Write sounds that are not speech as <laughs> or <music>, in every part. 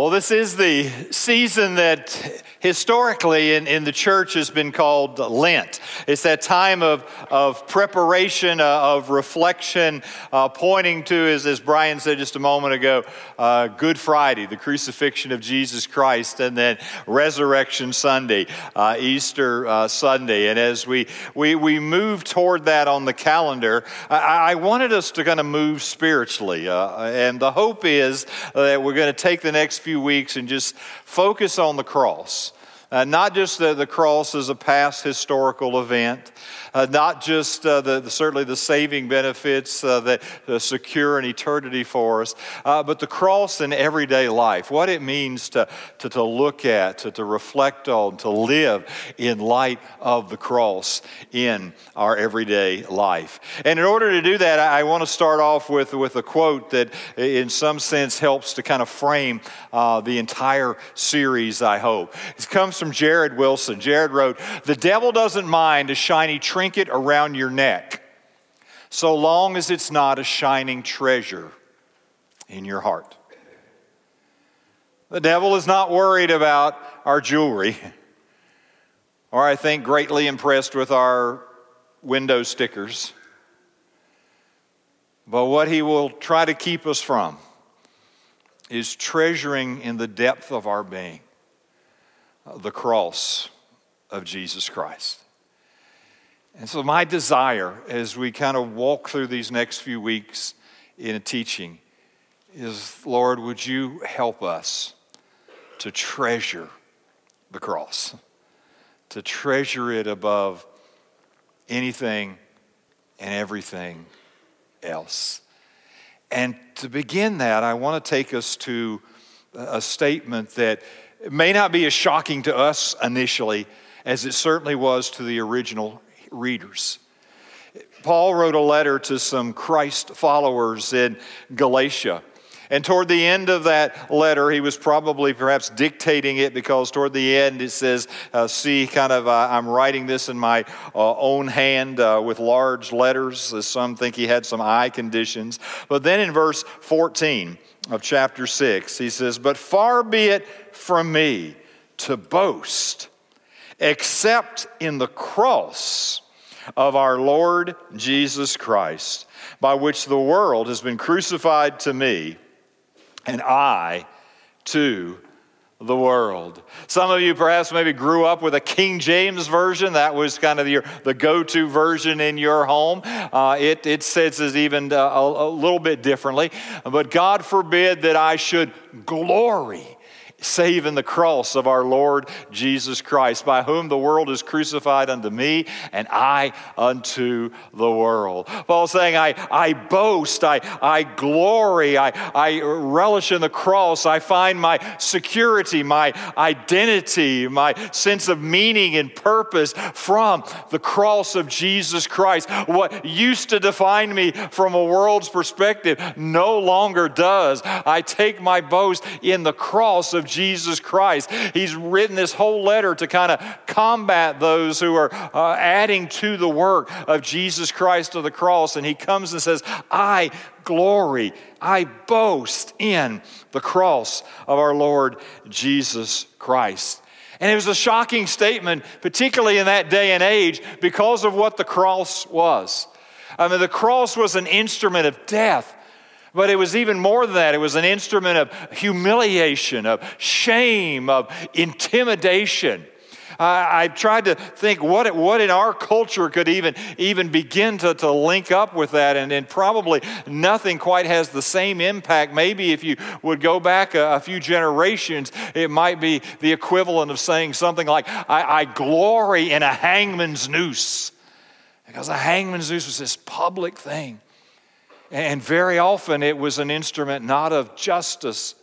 Well, this is the season that historically in, in the church has been called Lent. It's that time of, of preparation, uh, of reflection, uh, pointing to, as, as Brian said just a moment ago, uh, Good Friday, the crucifixion of Jesus Christ, and then Resurrection Sunday, uh, Easter uh, Sunday. And as we, we, we move toward that on the calendar, I, I wanted us to kind of move spiritually. Uh, and the hope is that we're going to take the next few weeks and just focus on the cross. Uh, not just the, the cross as a past historical event, uh, not just uh, the, the, certainly the saving benefits uh, that secure an eternity for us, uh, but the cross in everyday life, what it means to, to, to look at, to, to reflect on, to live in light of the cross in our everyday life. And in order to do that, I, I want to start off with, with a quote that, in some sense, helps to kind of frame uh, the entire series, I hope. It comes from Jared Wilson. Jared wrote, The devil doesn't mind a shiny trinket around your neck, so long as it's not a shining treasure in your heart. The devil is not worried about our jewelry, or I think greatly impressed with our window stickers. But what he will try to keep us from is treasuring in the depth of our being uh, the cross of Jesus Christ. And so, my desire as we kind of walk through these next few weeks in teaching is Lord, would you help us to treasure the cross, to treasure it above anything and everything else. And to begin that, I want to take us to a statement that may not be as shocking to us initially as it certainly was to the original readers. Paul wrote a letter to some Christ followers in Galatia. And toward the end of that letter, he was probably perhaps dictating it because toward the end it says, uh, See, kind of, uh, I'm writing this in my uh, own hand uh, with large letters, as some think he had some eye conditions. But then in verse 14 of chapter 6, he says, But far be it from me to boast except in the cross of our Lord Jesus Christ, by which the world has been crucified to me, and I to the world. Some of you perhaps maybe grew up with a King James version. That was kind of your, the go to version in your home. Uh, it, it says it even uh, a, a little bit differently. But God forbid that I should glory save in the cross of our Lord Jesus Christ, by whom the world is crucified unto me, and I unto the world. Paul's saying, I, I boast, I, I glory, I, I relish in the cross, I find my security, my identity, my sense of meaning and purpose from the cross of Jesus Christ. What used to define me from a world's perspective no longer does. I take my boast in the cross of Jesus Christ. He's written this whole letter to kind of combat those who are uh, adding to the work of Jesus Christ to the cross. And he comes and says, I glory, I boast in the cross of our Lord Jesus Christ. And it was a shocking statement, particularly in that day and age, because of what the cross was. I mean, the cross was an instrument of death. But it was even more than that. It was an instrument of humiliation, of shame, of intimidation. I, I tried to think what, what in our culture could even, even begin to, to link up with that, and, and probably nothing quite has the same impact. Maybe if you would go back a, a few generations, it might be the equivalent of saying something like, I, I glory in a hangman's noose. Because a hangman's noose was this public thing and very often it was an instrument not of justice,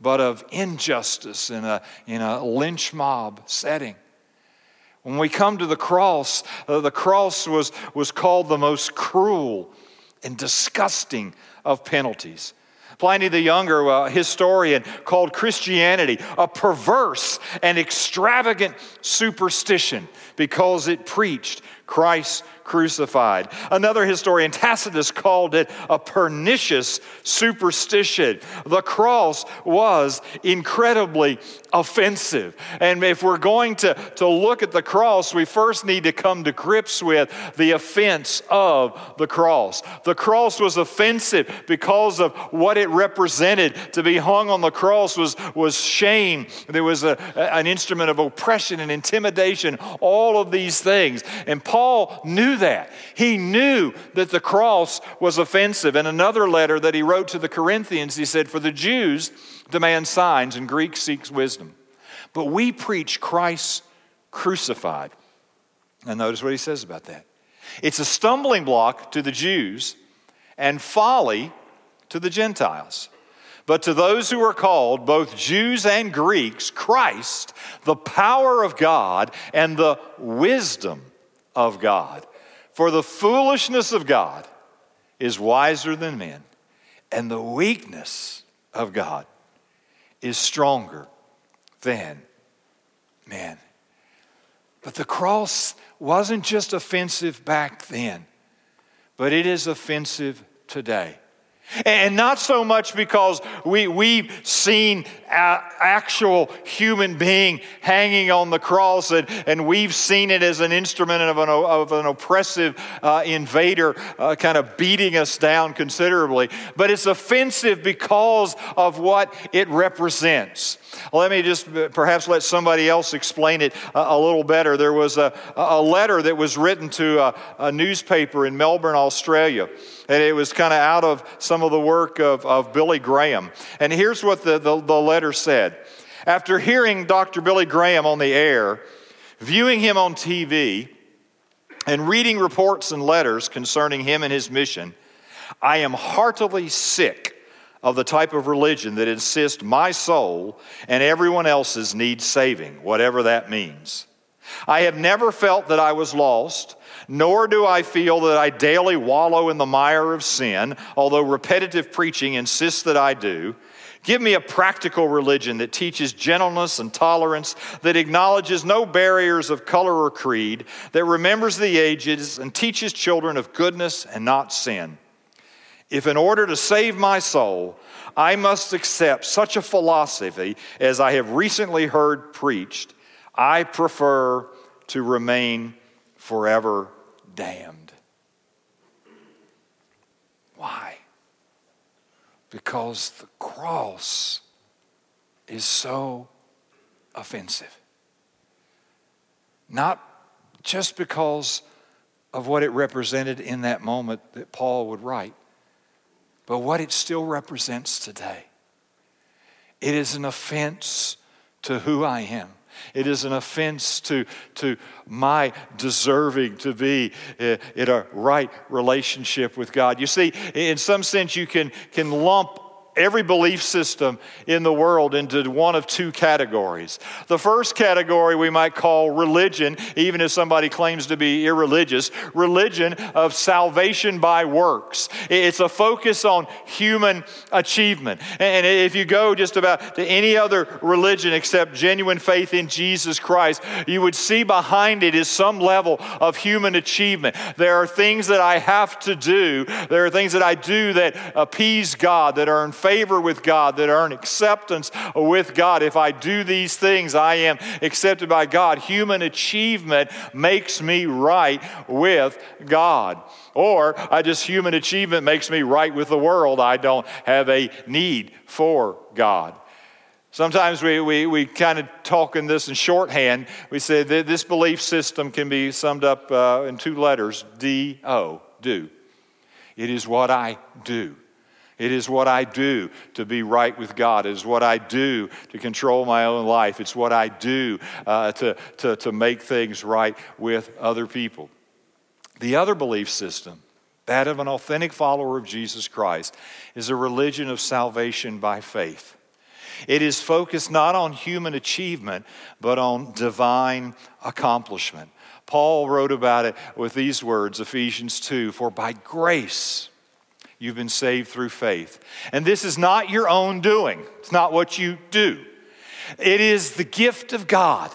but of injustice in a, in a lynch mob setting. When we come to the cross, uh, the cross was, was called the most cruel and disgusting of penalties. Pliny the Younger, a historian, called Christianity a perverse and extravagant superstition because it preached Christ's crucified. Another historian, Tacitus, called it a pernicious superstition. The cross was incredibly offensive. And if we're going to, to look at the cross, we first need to come to grips with the offense of the cross. The cross was offensive because of what it represented. To be hung on the cross was, was shame, there was a, an instrument of oppression and intimidation, all of these things. And Paul knew that. He knew that the cross was offensive. In another letter that he wrote to the Corinthians, he said, For the Jews demand signs and Greek seeks wisdom. But we preach Christ crucified. And notice what he says about that. It's a stumbling block to the Jews and folly to the Gentiles. But to those who are called, both Jews and Greeks, Christ, the power of God and the wisdom of God. For the foolishness of God is wiser than men, and the weakness of God is stronger than men. But the cross wasn't just offensive back then, but it is offensive today. And not so much because we, we've seen actual human being hanging on the cross and, and we've seen it as an instrument of an, of an oppressive uh, invader uh, kind of beating us down considerably, but it's offensive because of what it represents. Let me just perhaps let somebody else explain it a, a little better. There was a, a letter that was written to a, a newspaper in Melbourne, Australia. And it was kind of out of some of the work of, of Billy Graham. And here's what the, the, the letter said After hearing Dr. Billy Graham on the air, viewing him on TV, and reading reports and letters concerning him and his mission, I am heartily sick of the type of religion that insists my soul and everyone else's needs saving, whatever that means. I have never felt that I was lost, nor do I feel that I daily wallow in the mire of sin, although repetitive preaching insists that I do. Give me a practical religion that teaches gentleness and tolerance, that acknowledges no barriers of color or creed, that remembers the ages and teaches children of goodness and not sin. If, in order to save my soul, I must accept such a philosophy as I have recently heard preached, I prefer to remain forever damned. Why? Because the cross is so offensive. Not just because of what it represented in that moment that Paul would write, but what it still represents today. It is an offense to who I am. It is an offense to, to my deserving to be uh, in a right relationship with God. You see, in some sense, you can, can lump every belief system in the world into one of two categories. The first category we might call religion, even if somebody claims to be irreligious, religion of salvation by works. It's a focus on human achievement. And if you go just about to any other religion except genuine faith in Jesus Christ, you would see behind it is some level of human achievement. There are things that I have to do, there are things that I do that appease God, that earn favor with God, that earn acceptance with God. If I do these things, I am accepted by God. Human achievement makes me right with God. Or I just human achievement makes me right with the world. I don't have a need for God. Sometimes we, we, we kind of talk in this in shorthand. We say that this belief system can be summed up uh, in two letters D O, do. It is what I do. It is what I do to be right with God. It is what I do to control my own life. It's what I do uh, to, to, to make things right with other people. The other belief system, that of an authentic follower of Jesus Christ, is a religion of salvation by faith. It is focused not on human achievement, but on divine accomplishment. Paul wrote about it with these words Ephesians 2 For by grace, You've been saved through faith. And this is not your own doing, it's not what you do. It is the gift of God,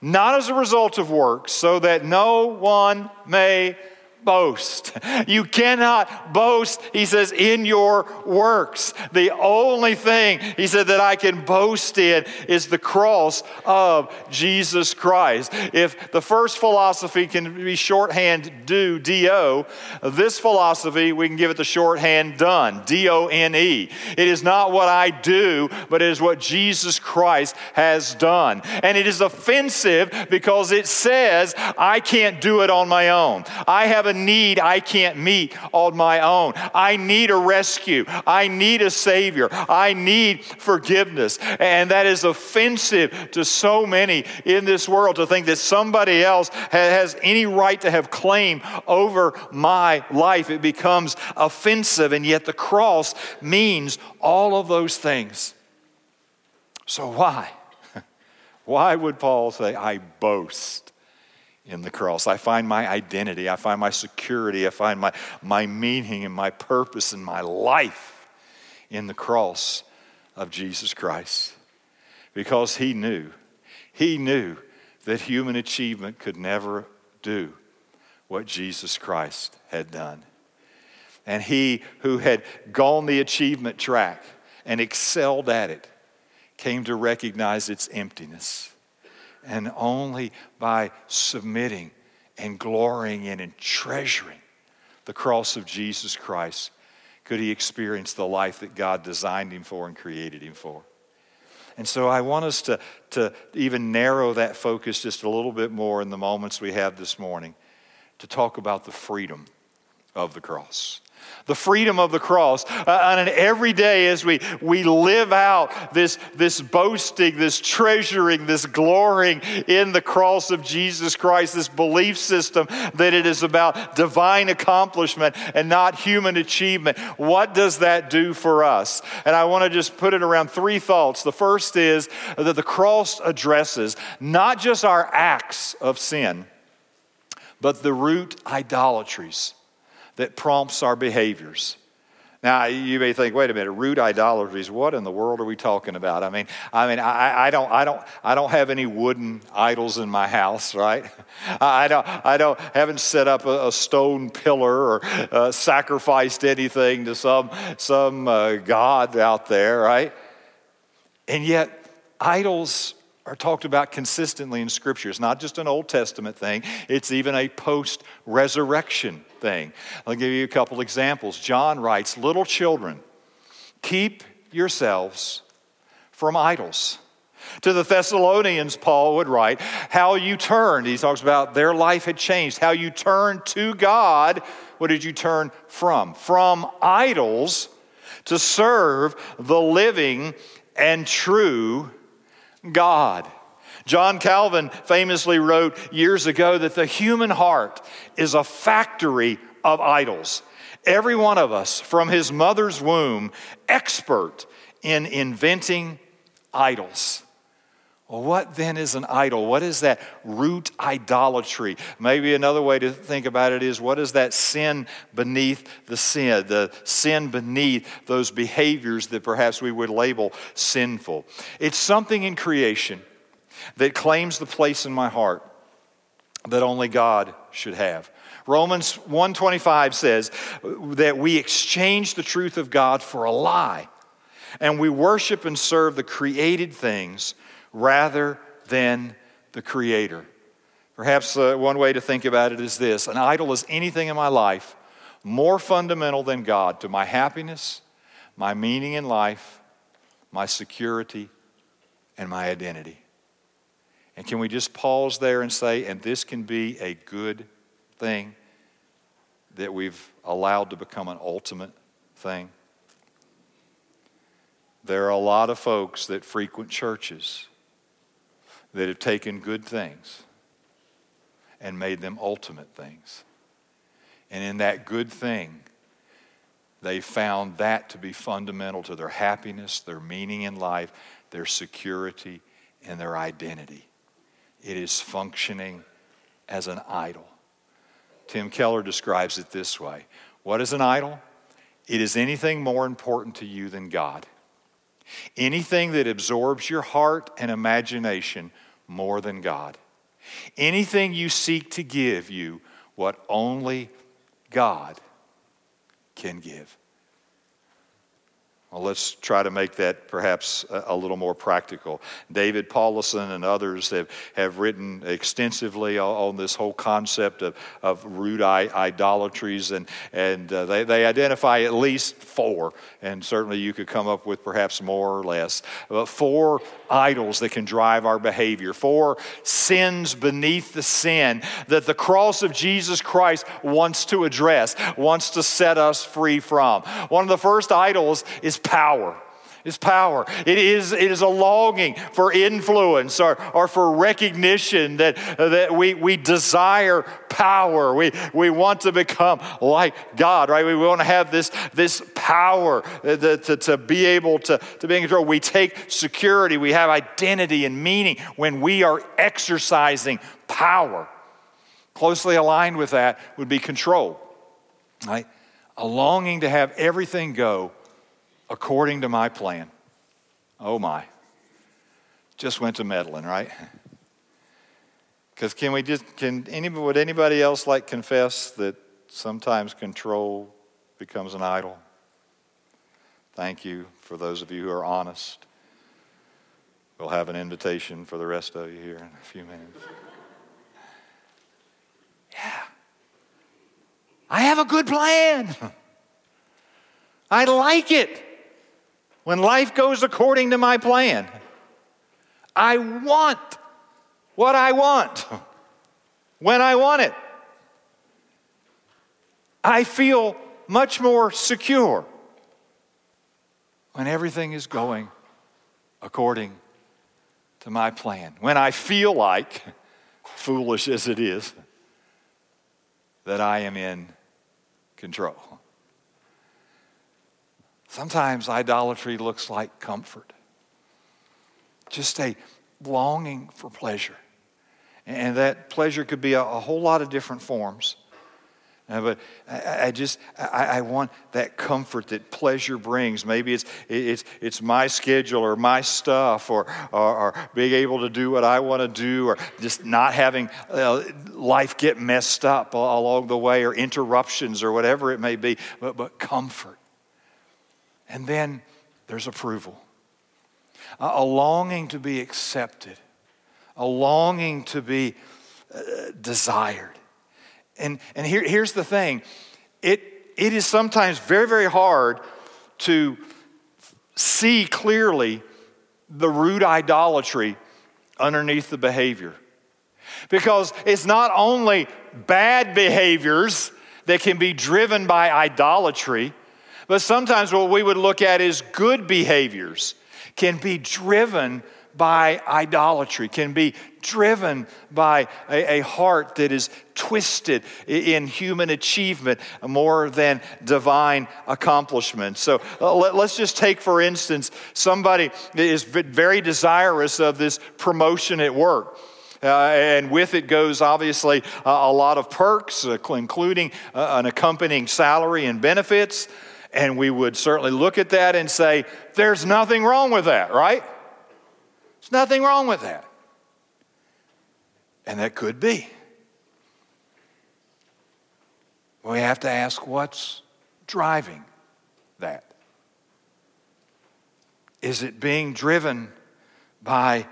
not as a result of works, so that no one may boast. You cannot boast, he says, in your works. The only thing, he said, that I can boast in is the cross of Jesus Christ. If the first philosophy can be shorthand do, D O, this philosophy, we can give it the shorthand done, D O N E. It is not what I do, but it is what Jesus Christ has done. And it is offensive because it says, I can't do it on my own. I have a need I can't meet on my own. I need a rescue. I need a Savior. I need forgiveness. And that is offensive to so many in this world to think that somebody else has any right to have claim over my life. It becomes offensive, and yet the cross means all of those things. So, why? <laughs> Why would Paul say, I boast? In the cross. I find my identity, I find my security, I find my, my meaning and my purpose and my life in the cross of Jesus Christ. Because he knew, he knew that human achievement could never do what Jesus Christ had done. And he who had gone the achievement track and excelled at it came to recognize its emptiness and only by submitting and glorying in and treasuring the cross of Jesus Christ could he experience the life that God designed him for and created him for. And so I want us to, to even narrow that focus just a little bit more in the moments we have this morning to talk about the freedom of the cross the freedom of the cross. Uh, and every day as we, we live out this, this boasting, this treasuring, this glorying in the cross of Jesus Christ, this belief system that it is about divine accomplishment and not human achievement, what does that do for us? And I want to just put it around three thoughts. The first is that the cross addresses not just our acts of sin, but the root idolatries that prompts our behaviors. Now, you may think, wait a minute, root idolatries, what in the world are we talking about? I mean, I mean, I, I, don't, I, don't, I don't have any wooden idols in my house, right? <laughs> I don't, I don't, haven't set up a, a stone pillar or uh, sacrificed anything to some, some uh, God out there, right? And yet, idols are talked about consistently in Scripture. It's not just an Old Testament thing, it's even a post resurrection thing. I'll give you a couple examples. John writes Little children, keep yourselves from idols. To the Thessalonians, Paul would write, How you turned. He talks about their life had changed. How you turned to God. What did you turn from? From idols to serve the living and true God. John Calvin famously wrote years ago that the human heart is a factory of idols. Every one of us, from his mother's womb, expert in inventing idols. Well, what then is an idol? What is that root idolatry? Maybe another way to think about it is what is that sin beneath the sin, the sin beneath those behaviors that perhaps we would label sinful? It's something in creation that claims the place in my heart that only God should have. Romans 125 says that we exchange the truth of God for a lie and we worship and serve the created things rather than the Creator. Perhaps uh, one way to think about it is this an idol is anything in my life more fundamental than God to my happiness, my meaning in life, my security, and my identity. And can we just pause there and say, and this can be a good thing that we've allowed to become an ultimate thing? There are a lot of folks that frequent churches that have taken good things and made them ultimate things. And in that good thing, they found that to be fundamental to their happiness, their meaning in life, their security, and their identity. It is functioning as an idol. Tim Keller describes it this way What is an idol? It is anything more important to you than God. Anything that absorbs your heart and imagination more than God. Anything you seek to give you what only God can give. Well, let's try to make that perhaps a, little more practical. David Powlison and others have, have written extensively on, on this whole concept of, of root idolatries, and, and uh, they, they identify at least four, and certainly you could come up with perhaps more or less. But four idols that can drive our behavior, four sins beneath the sin that the cross of Jesus Christ wants to address, wants to set us free from. One of the first idols is power. Is power. It is, it is a longing for influence or, or for recognition that, that we, we desire power. We, we want to become like God, right? We want to have this, this power uh, to, to, to be able to, to be in control. We take security, we have identity and meaning when we are exercising power. Closely aligned with that would be control, right? A longing to have everything go according to my plan. Oh my. Just went to meddling, right? <laughs> Because can we just, can anybody, would anybody else like confess that sometimes control becomes an idol? Thank you for those of you who are honest. We'll have an invitation for the rest of you here in a few minutes. <laughs> Yeah. I have a good plan. <laughs> I like it when life goes according to my plan. I want what I want when I want it. I feel much more secure when everything is going according to my plan. When I feel like, foolish as it is, that I am in control. Sometimes idolatry looks like comfort, just a longing for pleasure. And that pleasure could be a, a whole lot of different forms. Uh, but I, I just I, I, want that comfort that pleasure brings. Maybe it's it's it's my schedule or my stuff or or, or being able to do what I want to do or just not having uh, life get messed up along the way or interruptions or whatever it may be. But but comfort. And then there's approval a, longing to be accepted, a longing to be uh, desired. And, and here, here's the thing it, it is sometimes very, very hard to see clearly the root idolatry underneath the behavior. Because it's not only bad behaviors that can be driven by idolatry, but sometimes what we would look at is good behaviors can be driven by idolatry, can be driven by a, a, heart that is twisted in human achievement more than divine accomplishment. So uh, let, us just take, for instance, somebody is very desirous of this promotion at work. Uh, and with it goes obviously uh, a lot of perks, uh, including uh, an accompanying salary and benefits. And we would certainly look at that and say, there's nothing wrong with that, right? There's nothing wrong with that. And that could be. We have to ask what's driving that? Is it being driven by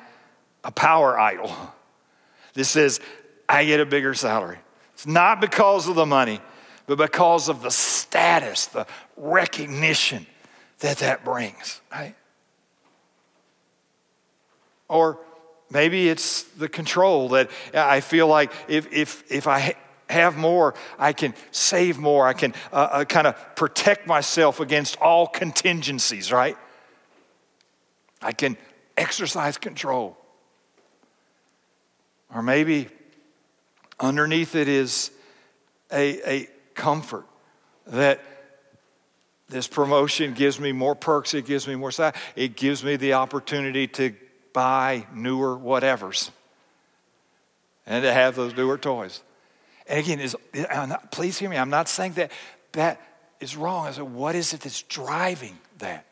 a power idol? This says, I get a bigger salary. It's not because of the money, but because of the status, the recognition that that brings, right? Or maybe it's the control that I feel like if, if, if I have more, I can save more, I can uh, uh, kind of protect myself against all contingencies, right? I can exercise control. Or maybe underneath it is a, a comfort that this promotion gives me more perks, it gives me more size, it gives me the opportunity to buy newer whatevers and to have those newer toys. And again, is, not, please hear me, I'm not saying that that is wrong. I said, what is it that's driving that?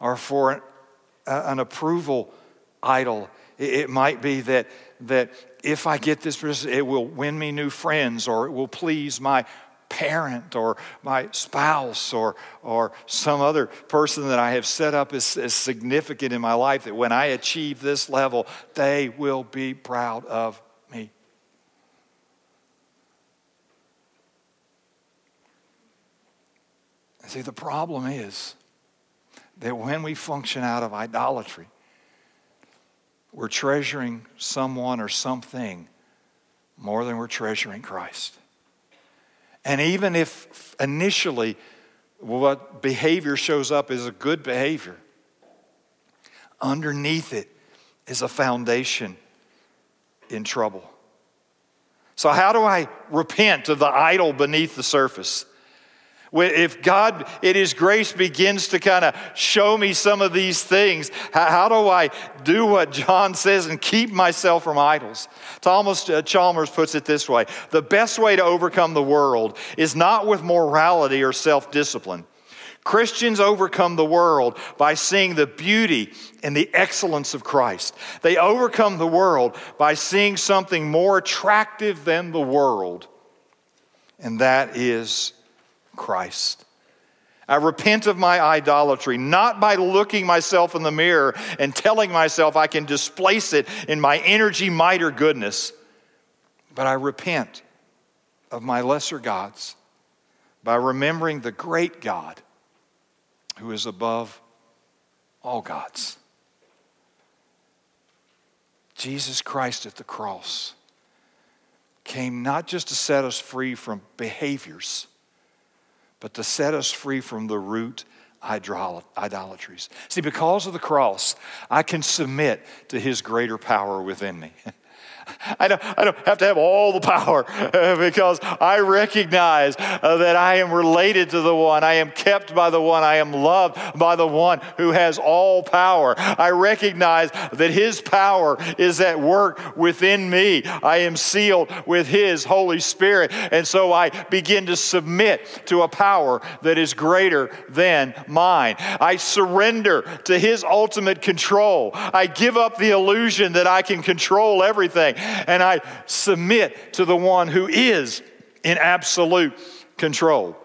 Or for an, uh, an approval idol, it, it might be that, that if I get this, it will win me new friends or it will please my parent or my spouse or, or some other person that I have set up as, as significant in my life that when I achieve this level, they will be proud of me. See, the problem is that when we function out of idolatry, we're treasuring someone or something more than we're treasuring Christ. And even if initially what behavior shows up is a good behavior, underneath it is a foundation in trouble. So, how do I repent of the idol beneath the surface? If God, in His grace, begins to kind of show me some of these things, how, do I do what John says and keep myself from idols? Thomas uh, Chalmers puts it this way The best way to overcome the world is not with morality or self discipline. Christians overcome the world by seeing the beauty and the excellence of Christ. They overcome the world by seeing something more attractive than the world, and that is Christ. I repent of my idolatry, not by looking myself in the mirror and telling myself I can displace it in my energy, might, or goodness, but I repent of my lesser gods by remembering the great God who is above all gods. Jesus Christ at the cross came not just to set us free from behaviors but to set us free from the root idolatries. See, because of the cross, I can submit to his greater power within me. <laughs> I don't, I don't have to have all the power <laughs> because I recognize uh, that I am related to the one. I am kept by the one. I am loved by the one who has all power. I recognize that his power is at work within me. I am sealed with his Holy Spirit. And so I begin to submit to a power that is greater than mine. I surrender to his ultimate control. I give up the illusion that I can control everything and I submit to the one who is in absolute control.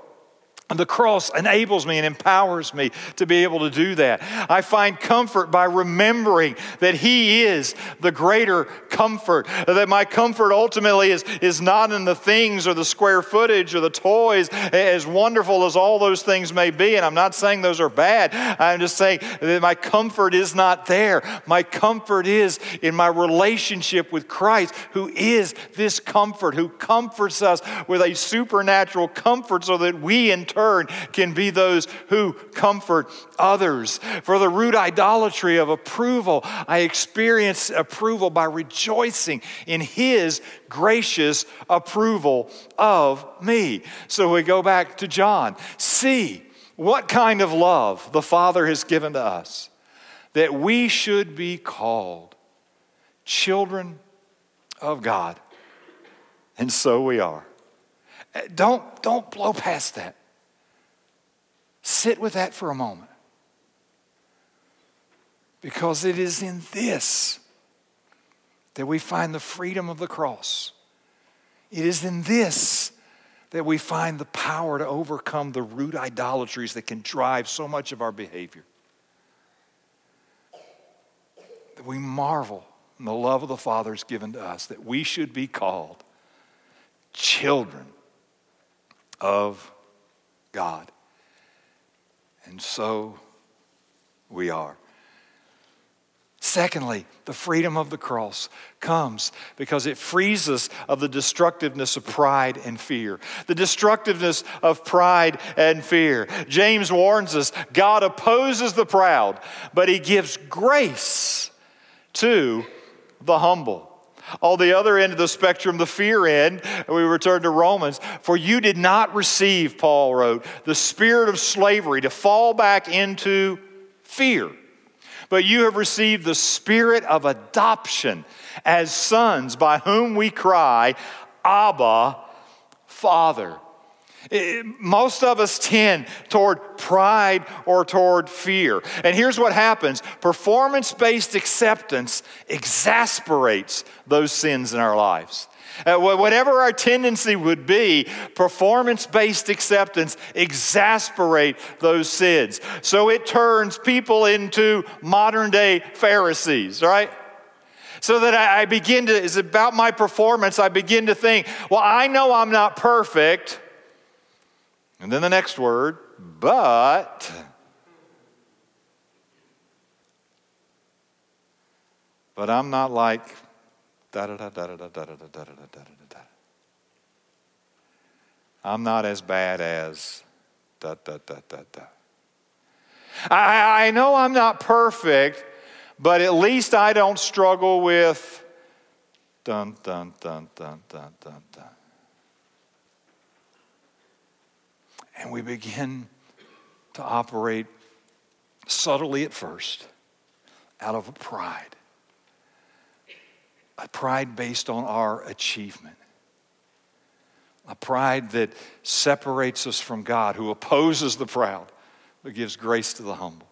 The cross enables me and empowers me to be able to do that. I find comfort by remembering that He is the greater comfort, that my comfort ultimately is, is not in the things or the square footage or the toys, as wonderful as all those things may be. And I'm not saying those are bad. I'm just saying that my comfort is not there. My comfort is in my relationship with Christ, who is this comfort, who comforts us with a supernatural comfort so that we in turn turn can be those who comfort others. For the root idolatry of approval, I experience approval by rejoicing in His gracious approval of me. So we go back to John. See what kind of love the Father has given to us that we should be called children of God. And so we are. Don't, don't blow past that. Sit with that for a moment. Because it is in this that we find the freedom of the cross. It is in this that we find the power to overcome the root idolatries that can drive so much of our behavior. That we marvel in the love of the Father is given to us, that we should be called children of God. And so we are. Secondly, the freedom of the cross comes because it frees us of the destructiveness of pride and fear. The destructiveness of pride and fear. James warns us God opposes the proud, but he gives grace to the humble. On the other end of the spectrum, the fear end, we return to Romans. For you did not receive, Paul wrote, the spirit of slavery to fall back into fear, but you have received the spirit of adoption as sons, by whom we cry, Abba, Father. Most of us tend toward pride or toward fear. And here's what happens performance based acceptance exasperates those sins in our lives. Uh, whatever our tendency would be, performance based acceptance exasperate those sins. So it turns people into modern day Pharisees, right? So that I, I begin to, it's about my performance, I begin to think, well, I know I'm not perfect. And then the next word, but. But I'm not like. I'm not as bad as. I, I know I'm not perfect, but at least I don't struggle with dun dun dun dun dun dun dun. And we begin to operate subtly at first out of a pride, a pride based on our achievement, a pride that separates us from God, who opposes the proud but gives grace to the humble.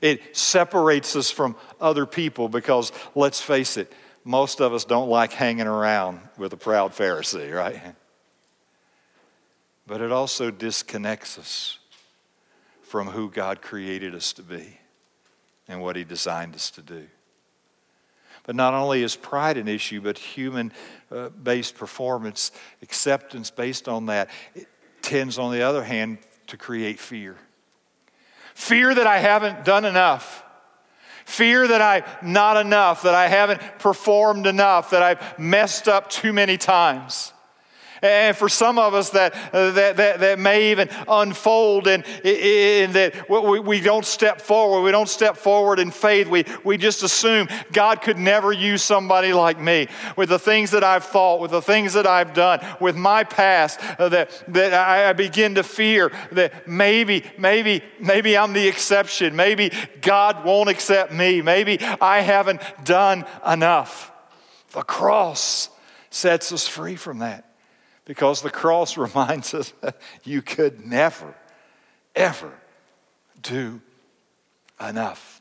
It separates us from other people because, let's face it, most of us don't like hanging around with a proud Pharisee, right? But it also disconnects us from who God created us to be and what He designed us to do. But not only is pride an issue, but human uh, based performance, acceptance based on that, tends, on the other hand, to create fear. Fear that I haven't done enough. Fear that I'm not enough, that I haven't performed enough, that I've messed up too many times. And for some of us, that, that, that, that may even unfold and, in that we, we don't step forward. We don't step forward in faith. We, we just assume God could never use somebody like me with the things that I've thought, with the things that I've done, with my past, uh, that, that I begin to fear that maybe, maybe, maybe I'm the exception. Maybe God won't accept me. Maybe I haven't done enough. The cross sets us free from that. Because the cross <laughs> reminds us that you could never, ever do enough.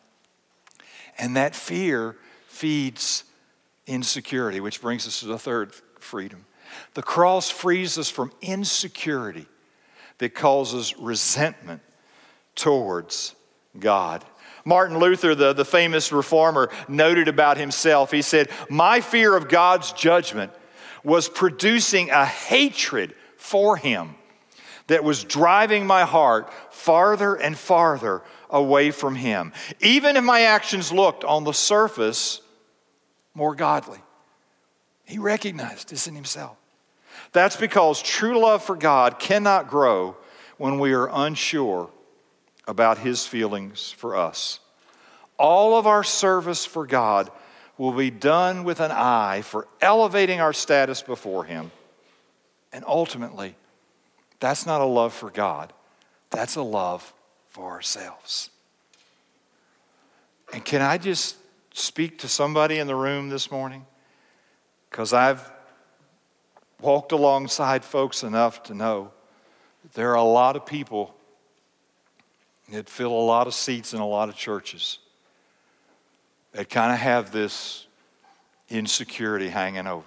And that fear feeds insecurity, which brings us to the third freedom. The cross frees us from insecurity that causes resentment towards God. Martin Luther, the, the famous reformer, noted about himself, he said, My fear of God's judgment was producing a hatred for him that was driving my heart farther and farther away from him, even if my actions looked on the surface more godly. He recognized this in himself. That's because true love for God cannot grow when we are unsure about his feelings for us. All of our service for God will be done with an eye for elevating our status before Him. And ultimately, that's not a love for God, that's a love for ourselves. And can I just speak to somebody in the room this morning? Because I've walked alongside folks enough to know there are a lot of people that fill a lot of seats in a lot of churches that kind of have this insecurity hanging over.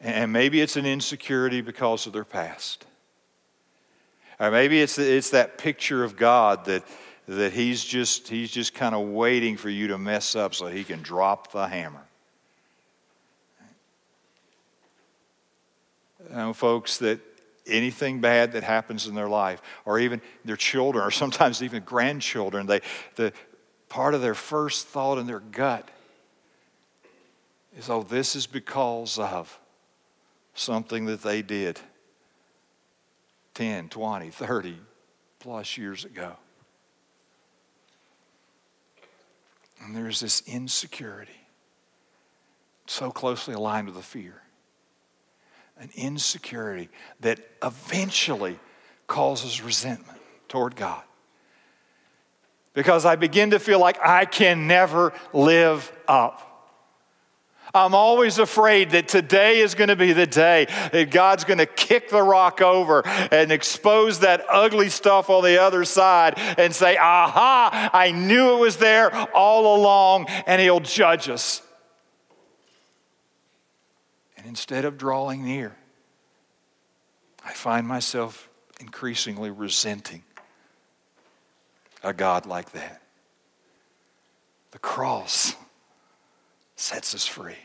And maybe it's an insecurity because of their past. Or maybe it's, it's that picture of God that, that he's just, he's just kind of waiting for you to mess up so he can drop the hammer. You folks, that anything bad that happens in their life, or even their children, or sometimes even grandchildren, they, the, part of their first thought in their gut is, oh, this is because of something that they did 10, 20, 30 plus years ago. And there's this insecurity so closely aligned with the fear. An insecurity that eventually causes resentment toward God because I begin to feel like I can never live up. I'm always afraid that today is going to be the day that God's going to kick the rock over and expose that ugly stuff on the other side and say, Aha, I knew it was there all along, and He'll judge us. And instead of drawing near, I find myself increasingly resenting a God like that. The cross sets us free.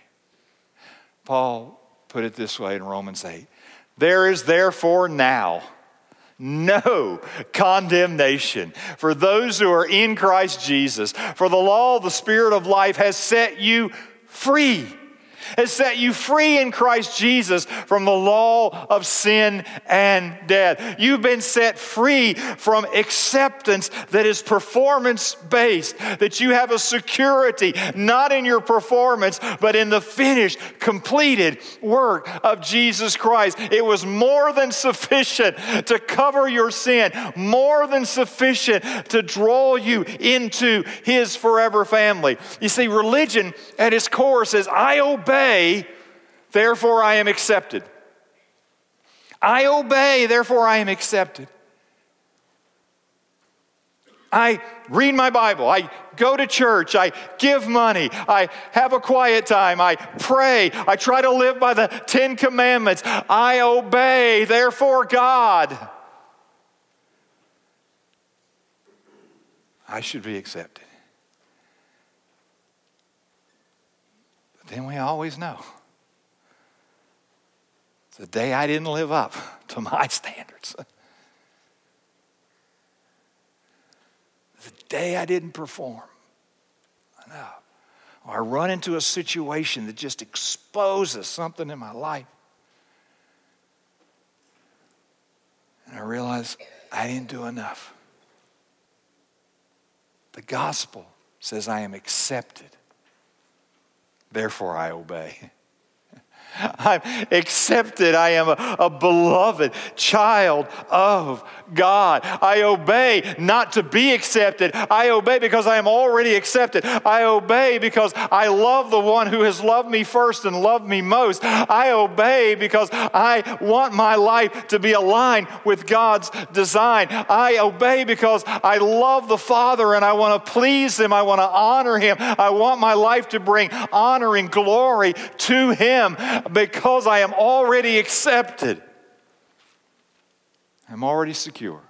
Paul put it this way in Romans 8 There is therefore now no condemnation for those who are in Christ Jesus. For the law of the Spirit of life has set you free has set you free in Christ Jesus from the law of sin and death. You've been set free from acceptance that is performance based, that you have a security not in your performance, but in the finished, completed work of Jesus Christ. It was more than sufficient to cover your sin, more than sufficient to draw you into His forever family. You see, religion at its core says, I obey obey, therefore I am accepted. I obey, therefore I am accepted. I read my Bible. I go to church. I give money. I have a quiet time. I pray. I try to live by the Ten Commandments. I obey, therefore, God. I should be accepted. Then we always know. The day I didn't live up to my <laughs> standards. the day I didn't perform. I know. Or I run into a situation that just exposes something in my life. And I realize I didn't do enough. The gospel says I am accepted Therefore, I obey. <laughs> I'm accepted. I am a, a, beloved child of God. I obey not to be accepted. I obey because I am already accepted. I obey because I love the one who has loved me first and loved me most. I obey because I want my life to be aligned with God's design. I obey because I love the Father and I want to please Him. I want to honor Him. I want my life to bring honor and glory to Him because I am already accepted. I'm already secure.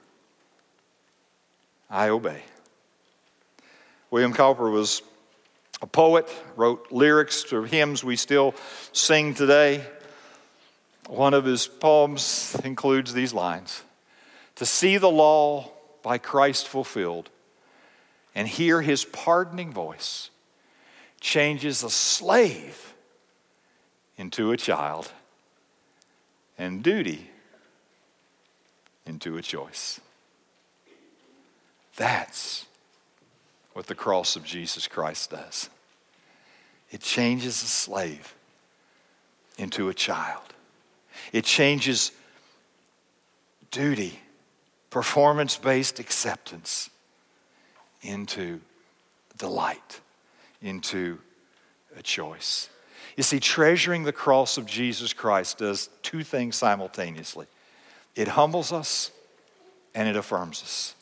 I obey. William Cowper was a poet, wrote lyrics to hymns we still sing today. One of his poems includes these lines To see the law by Christ fulfilled and hear his pardoning voice changes a slave into a child and duty into a choice. That's what the cross of Jesus Christ does. It changes a slave into a child. It changes duty, performance based acceptance into delight, into a choice. You see, treasuring the cross of Jesus Christ does two things simultaneously it humbles us and it affirms us.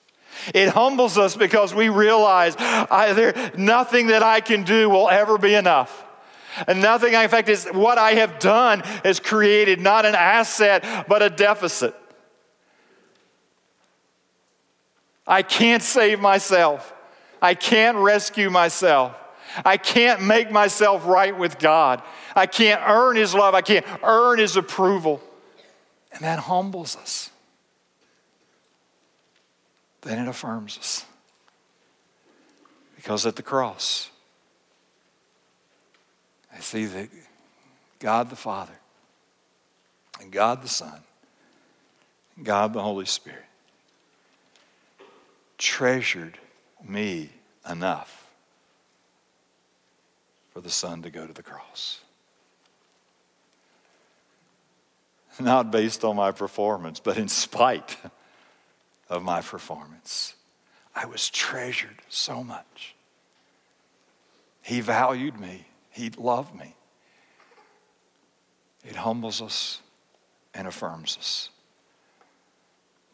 It humbles us because we realize I, there, nothing that I can do will ever be enough. And nothing, in fact, is what I have done has created not an asset, but a deficit. I can't save myself. I can't rescue myself. I can't make myself right with God. I can't earn His love. I can't earn His approval. And that humbles us. Then it affirms us. Because at the cross, I see that God the Father, and God the Son, and God the Holy Spirit treasured me enough for the Son to go to the cross. Not based on my performance, but in spite of my performance. I was treasured so much. He valued me, He loved me, it humbles us and affirms us.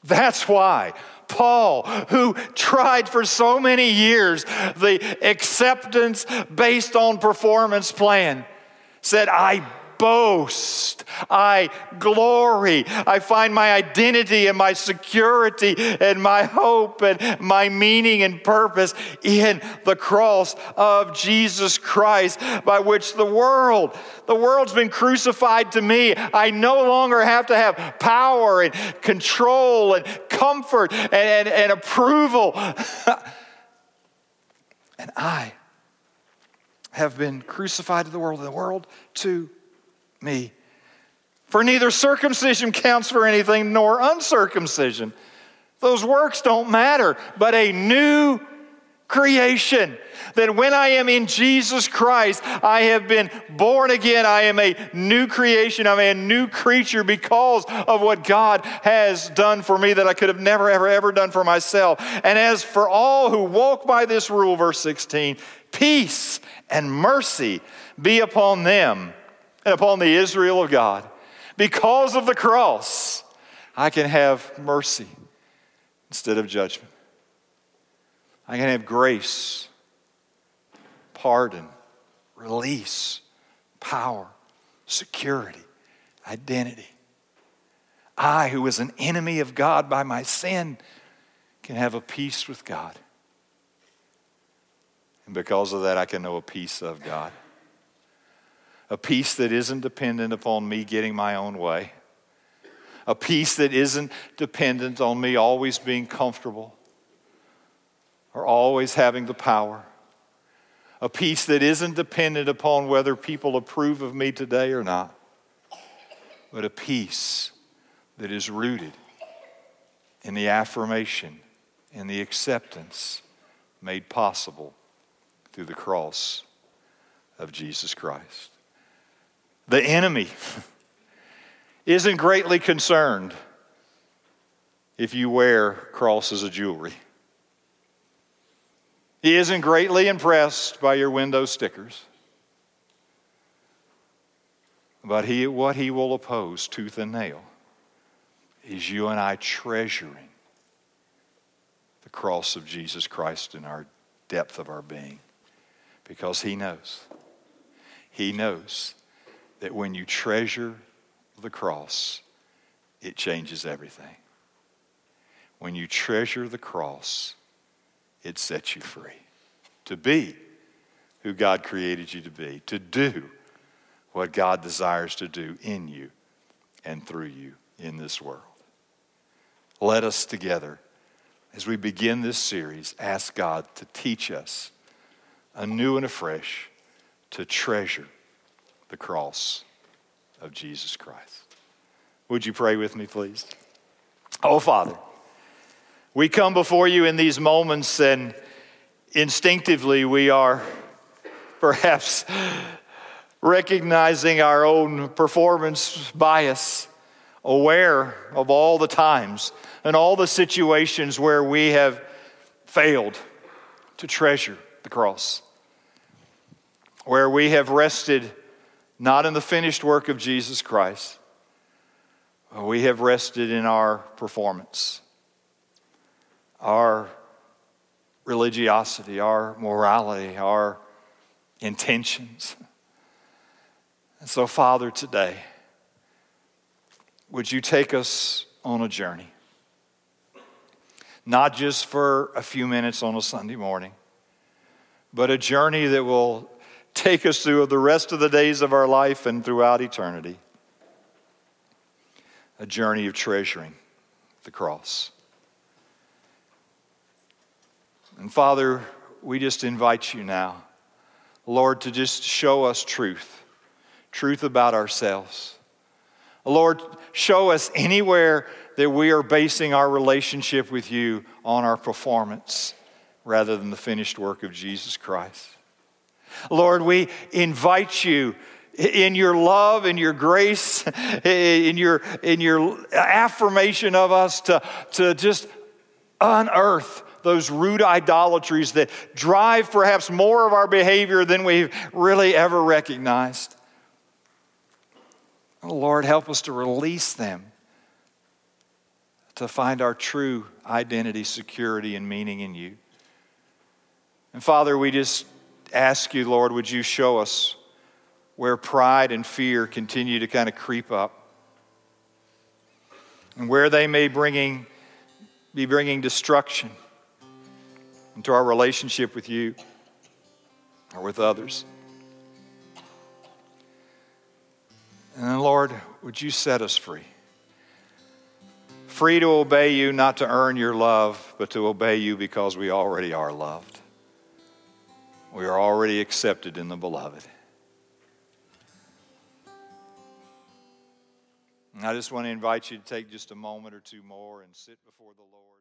That's why Paul, who tried for so many years the acceptance based on performance plan, said, I boast. I glory. I find my identity and my security and my hope and my meaning and purpose in the cross of Jesus Christ, by which the world, the world's been crucified to me. I no longer have to have power and control and comfort and, and, and approval. <laughs> and I have been crucified to the world, and the world to me. For neither circumcision counts for anything nor uncircumcision. Those works don't matter, but a new creation. That when I am in Jesus Christ, I have been born again. I am a new creation. I'm a new creature because of what God has done for me that I could have never, ever, ever done for myself. And as for all who walk by this rule, verse 16, peace and mercy be upon them and upon the Israel of God. Because of the cross, I can have mercy instead of judgment. I can have grace, pardon, release, power, security, identity. I, who was an enemy of God by my sin, can have a peace with God. And because of that, I can know a peace of God a peace that isn't dependent upon me getting my own way, a peace that isn't dependent on me always being comfortable or always having the power, a peace that isn't dependent upon whether people approve of me today or not, but a peace that is rooted in the affirmation and the acceptance made possible through the cross of Jesus Christ. The enemy isn't greatly concerned if you wear crosses of jewelry. He isn't greatly impressed by your window stickers. But he, what he will oppose tooth and nail is you and I treasuring the cross of Jesus Christ in our depth of our being. Because he knows. He knows that when you treasure the cross, it changes everything. When you treasure the cross, it sets you free to be who God created you to be, to do what God desires to do in you and through you in this world. Let us together, as we begin this series, ask God to teach us anew and afresh to treasure the cross of Jesus Christ. Would you pray with me, please? Oh, Father, we come before you in these moments, and instinctively we are perhaps recognizing our own performance bias, aware of all the times and all the situations where we have failed to treasure the cross, where we have rested not in the finished work of Jesus Christ. We have rested in our performance, our religiosity, our morality, our intentions. And so, Father, today, would you take us on a journey? Not just for a few minutes on a Sunday morning, but a journey that will take us through the rest of the days of our life and throughout eternity. A journey of treasuring the cross. And Father, we just invite you now, Lord, to just show us truth, truth about ourselves. Lord, show us anywhere that we are basing our relationship with you on our performance rather than the finished work of Jesus Christ. Lord, we invite you in your love, in your grace, in your, in your affirmation of us to, to just unearth those root idolatries that drive perhaps more of our behavior than we've really ever recognized. Oh, Lord, help us to release them to find our true identity, security, and meaning in you. And Father, we just ask you, Lord, would you show us where pride and fear continue to kind of creep up and where they may bringing, be bringing destruction into our relationship with you or with others. And then, Lord, would you set us free? Free to obey you, not to earn your love, but to obey you because we already are loved. We are already accepted in the beloved. I just want to invite you to take just a moment or two more and sit before the Lord.